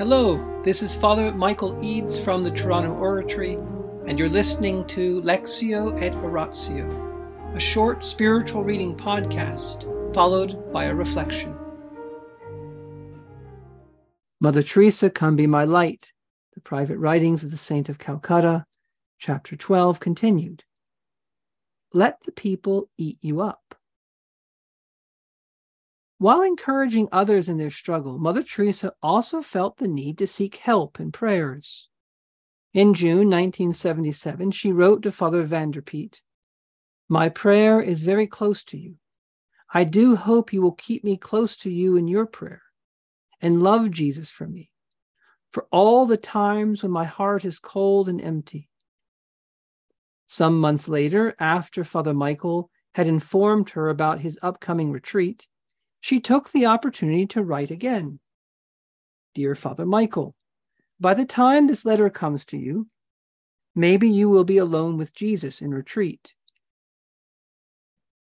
Hello, this is Father Michael Eads from the Toronto Oratory, and you're listening to Lectio et Oratio, a short spiritual reading podcast followed by a reflection. Mother Teresa, come be my light. The private writings of the Saint of Calcutta, chapter 12, continued. Let the people eat you up. While encouraging others in their struggle, Mother Teresa also felt the need to seek help and prayers. In June 1977, she wrote to Father van der Peet My prayer is very close to you. I do hope you will keep me close to you in your prayer and love Jesus for me, for all the times when my heart is cold and empty. Some months later, after Father Michael had informed her about his upcoming retreat, she took the opportunity to write again. Dear Father Michael, by the time this letter comes to you, maybe you will be alone with Jesus in retreat.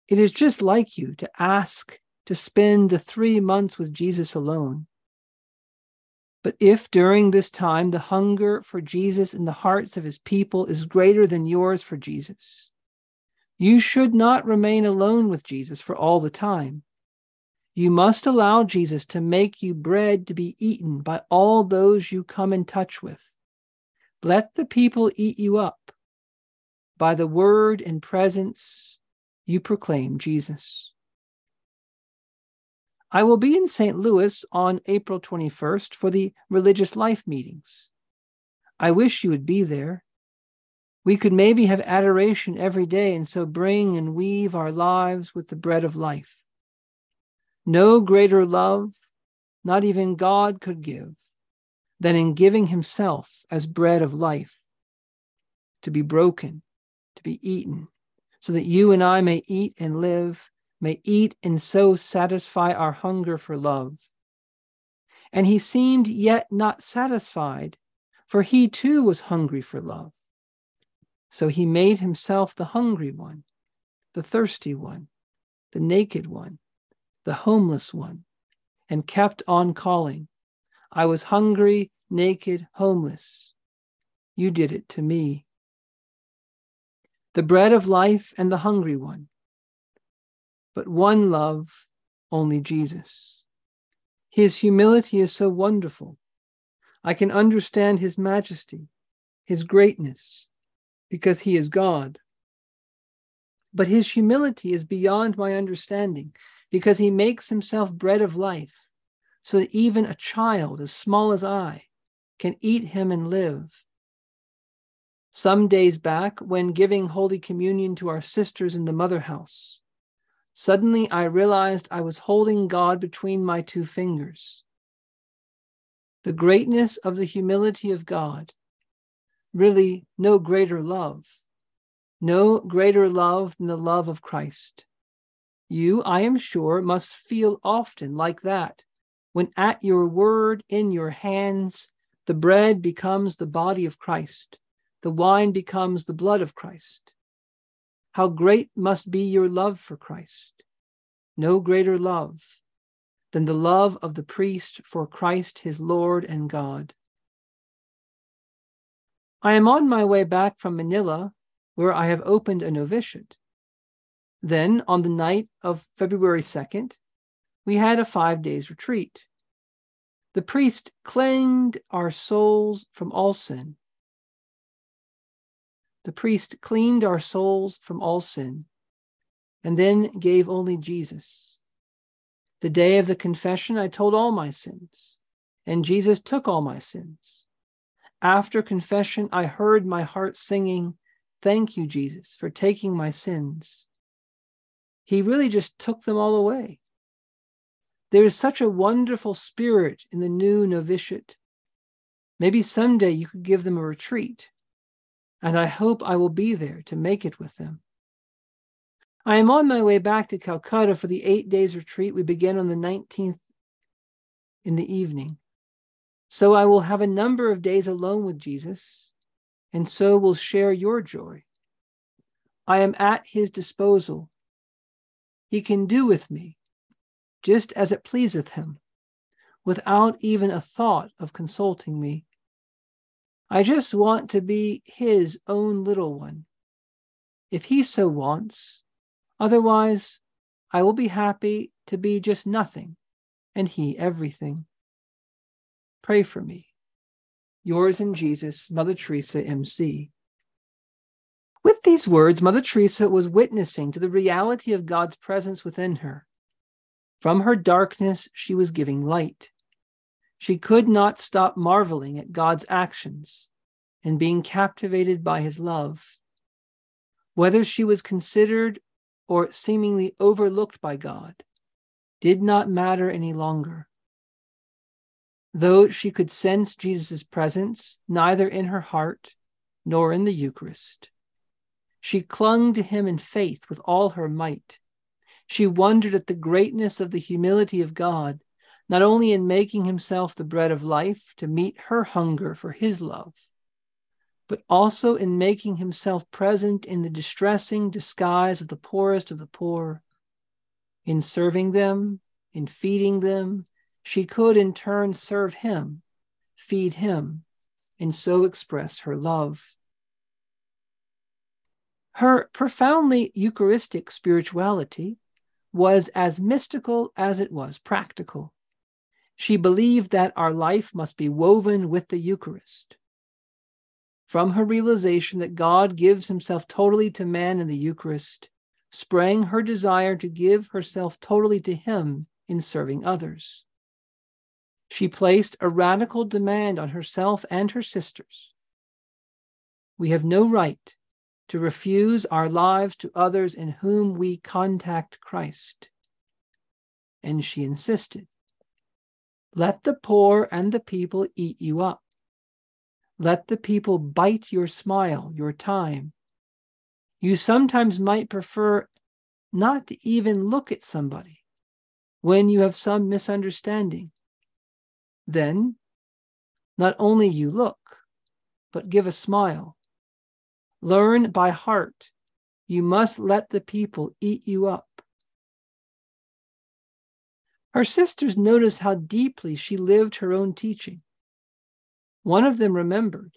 It is just like you to ask to spend the three months with Jesus alone. But if during this time the hunger for Jesus in the hearts of his people is greater than yours for Jesus, you should not remain alone with Jesus for all the time. You must allow Jesus to make you bread to be eaten by all those you come in touch with. Let the people eat you up. By the word and presence, you proclaim Jesus. I will be in St. Louis on April 21st for the religious life meetings. I wish you would be there. We could maybe have adoration every day and so bring and weave our lives with the bread of life. No greater love, not even God could give, than in giving himself as bread of life, to be broken, to be eaten, so that you and I may eat and live, may eat and so satisfy our hunger for love. And he seemed yet not satisfied, for he too was hungry for love. So he made himself the hungry one, the thirsty one, the naked one, the homeless one, and kept on calling. I was hungry, naked, homeless. You did it to me. The bread of life and the hungry one. But one love, only Jesus. His humility is so wonderful. I can understand his majesty, his greatness, because he is God. But his humility is beyond my understanding because he makes himself bread of life, so that even a child as small as I can eat him and live. Some days back, when giving Holy Communion to our sisters in the Mother House, suddenly I realized I was holding God between my two fingers. The greatness of the humility of God, really no greater love, no greater love than the love of Christ. You, I am sure, must feel often like that, when at your word in your hands, the bread becomes the body of Christ, the wine becomes the blood of Christ. How great must be your love for Christ! No greater love than the love of the priest for Christ his Lord and God. I am on my way back from Manila, where I have opened a novitiate. Then, on the night of February 2nd, we had a five days retreat. The priest cleansed our souls from all sin. The priest cleaned our souls from all sin and then gave only Jesus. The day of the confession, I told all my sins, and Jesus took all my sins. After confession, I heard my heart singing, Thank you, Jesus, for taking my sins he really just took them all away. There is such a wonderful spirit in the new novitiate. Maybe someday you could give them a retreat, and I hope I will be there to make it with them. I am on my way back to Calcutta for the eight days retreat we begin on the 19th in the evening. So I will have a number of days alone with Jesus, and so will share your joy. I am at his disposal he can do with me, just as it pleaseth him, without even a thought of consulting me. I just want to be his own little one, if he so wants. Otherwise, I will be happy to be just nothing, and he everything. Pray for me. Yours in Jesus, Mother Teresa, MC. With these words, Mother Teresa was witnessing to the reality of God's presence within her. From her darkness, she was giving light. She could not stop marveling at God's actions and being captivated by his love. Whether she was considered or seemingly overlooked by God did not matter any longer. Though she could sense Jesus' presence neither in her heart nor in the Eucharist, she clung to him in faith with all her might. She wondered at the greatness of the humility of God, not only in making himself the bread of life to meet her hunger for his love, but also in making himself present in the distressing disguise of the poorest of the poor. In serving them, in feeding them, she could in turn serve him, feed him, and so express her love. Her profoundly Eucharistic spirituality was as mystical as it was practical. She believed that our life must be woven with the Eucharist. From her realization that God gives himself totally to man in the Eucharist, sprang her desire to give herself totally to him in serving others. She placed a radical demand on herself and her sisters. We have no right to refuse our lives to others in whom we contact Christ. And she insisted let the poor and the people eat you up. Let the people bite your smile, your time. You sometimes might prefer not to even look at somebody when you have some misunderstanding. Then, not only you look, but give a smile Learn by heart. You must let the people eat you up. Her sisters noticed how deeply she lived her own teaching. One of them remembered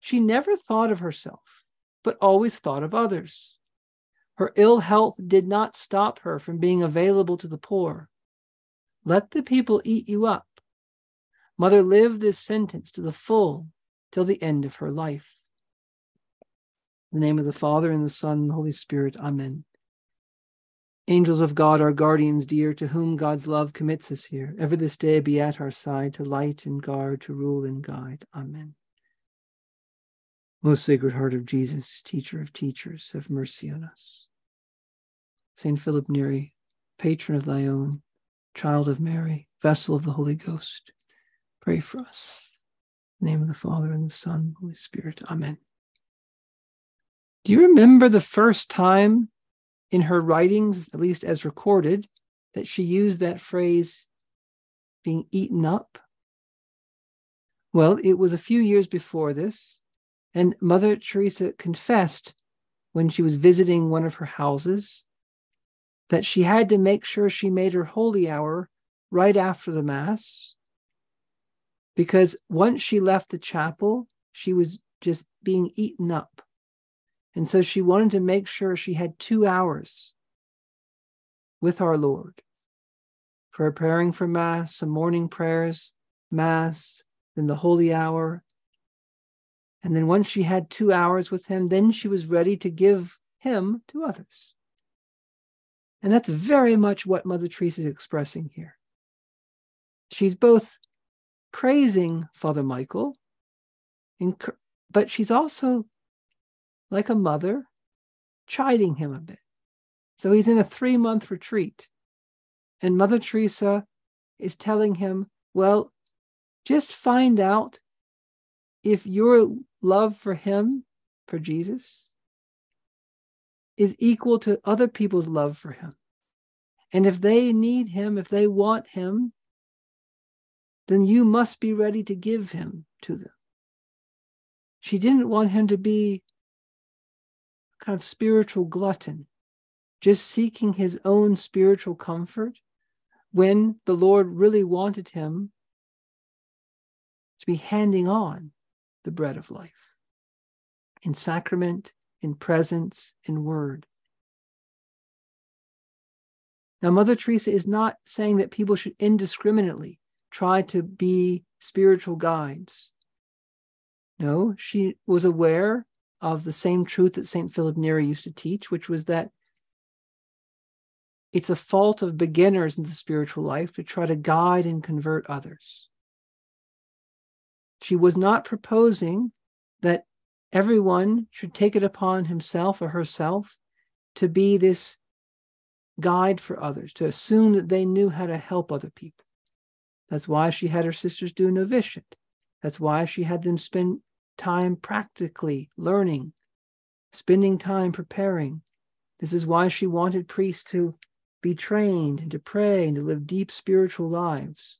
she never thought of herself, but always thought of others. Her ill health did not stop her from being available to the poor. Let the people eat you up. Mother lived this sentence to the full till the end of her life. In the name of the Father, and the Son, and the Holy Spirit. Amen. Angels of God, our guardians dear, to whom God's love commits us here, ever this day be at our side, to light and guard, to rule and guide. Amen. Most Sacred Heart of Jesus, teacher of teachers, have mercy on us. Saint Philip Neri, patron of thy own, child of Mary, vessel of the Holy Ghost, pray for us. In the name of the Father, and the Son, Holy Spirit. Amen. Do you remember the first time in her writings, at least as recorded, that she used that phrase, being eaten up? Well, it was a few years before this, and Mother Teresa confessed when she was visiting one of her houses that she had to make sure she made her holy hour right after the Mass, because once she left the chapel, she was just being eaten up and so she wanted to make sure she had two hours with our Lord, for preparing for Mass, some morning prayers, Mass, then the Holy Hour. And then once she had two hours with Him, then she was ready to give Him to others. And that's very much what Mother Teresa is expressing here. She's both praising Father Michael, but she's also like a mother, chiding him a bit. So he's in a three month retreat. And Mother Teresa is telling him, well, just find out if your love for him, for Jesus, is equal to other people's love for him. And if they need him, if they want him, then you must be ready to give him to them. She didn't want him to be kind of spiritual glutton, just seeking his own spiritual comfort, when the Lord really wanted him to be handing on the bread of life in sacrament, in presence, in word. Now, Mother Teresa is not saying that people should indiscriminately try to be spiritual guides. No, she was aware of the same truth that St. Philip Neri used to teach, which was that it's a fault of beginners in the spiritual life to try to guide and convert others. She was not proposing that everyone should take it upon himself or herself to be this guide for others, to assume that they knew how to help other people. That's why she had her sisters do novitiate. That's why she had them spend time practically learning, spending time preparing. This is why she wanted priests to be trained and to pray and to live deep spiritual lives.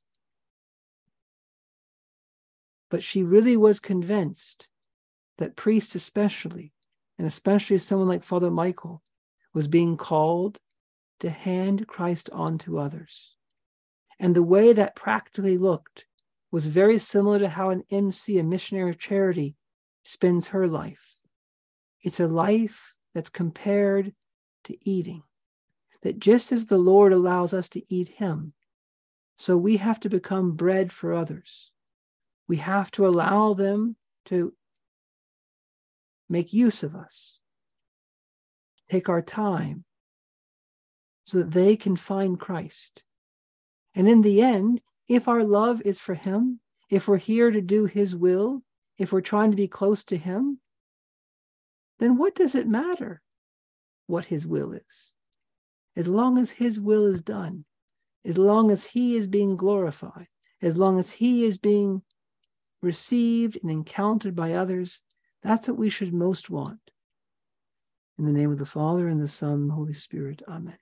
But she really was convinced that priests, especially, and especially someone like Father Michael, was being called to hand Christ on to others. And the way that practically looked was very similar to how an MC, a missionary of charity, spends her life. It's a life that's compared to eating. That just as the Lord allows us to eat Him, so we have to become bread for others. We have to allow them to make use of us, take our time, so that they can find Christ. And in the end, if our love is for Him, if we're here to do His will, if we're trying to be close to Him, then what does it matter what His will is? As long as His will is done, as long as He is being glorified, as long as He is being received and encountered by others, that's what we should most want. In the name of the Father, and the Son, and the Holy Spirit. Amen.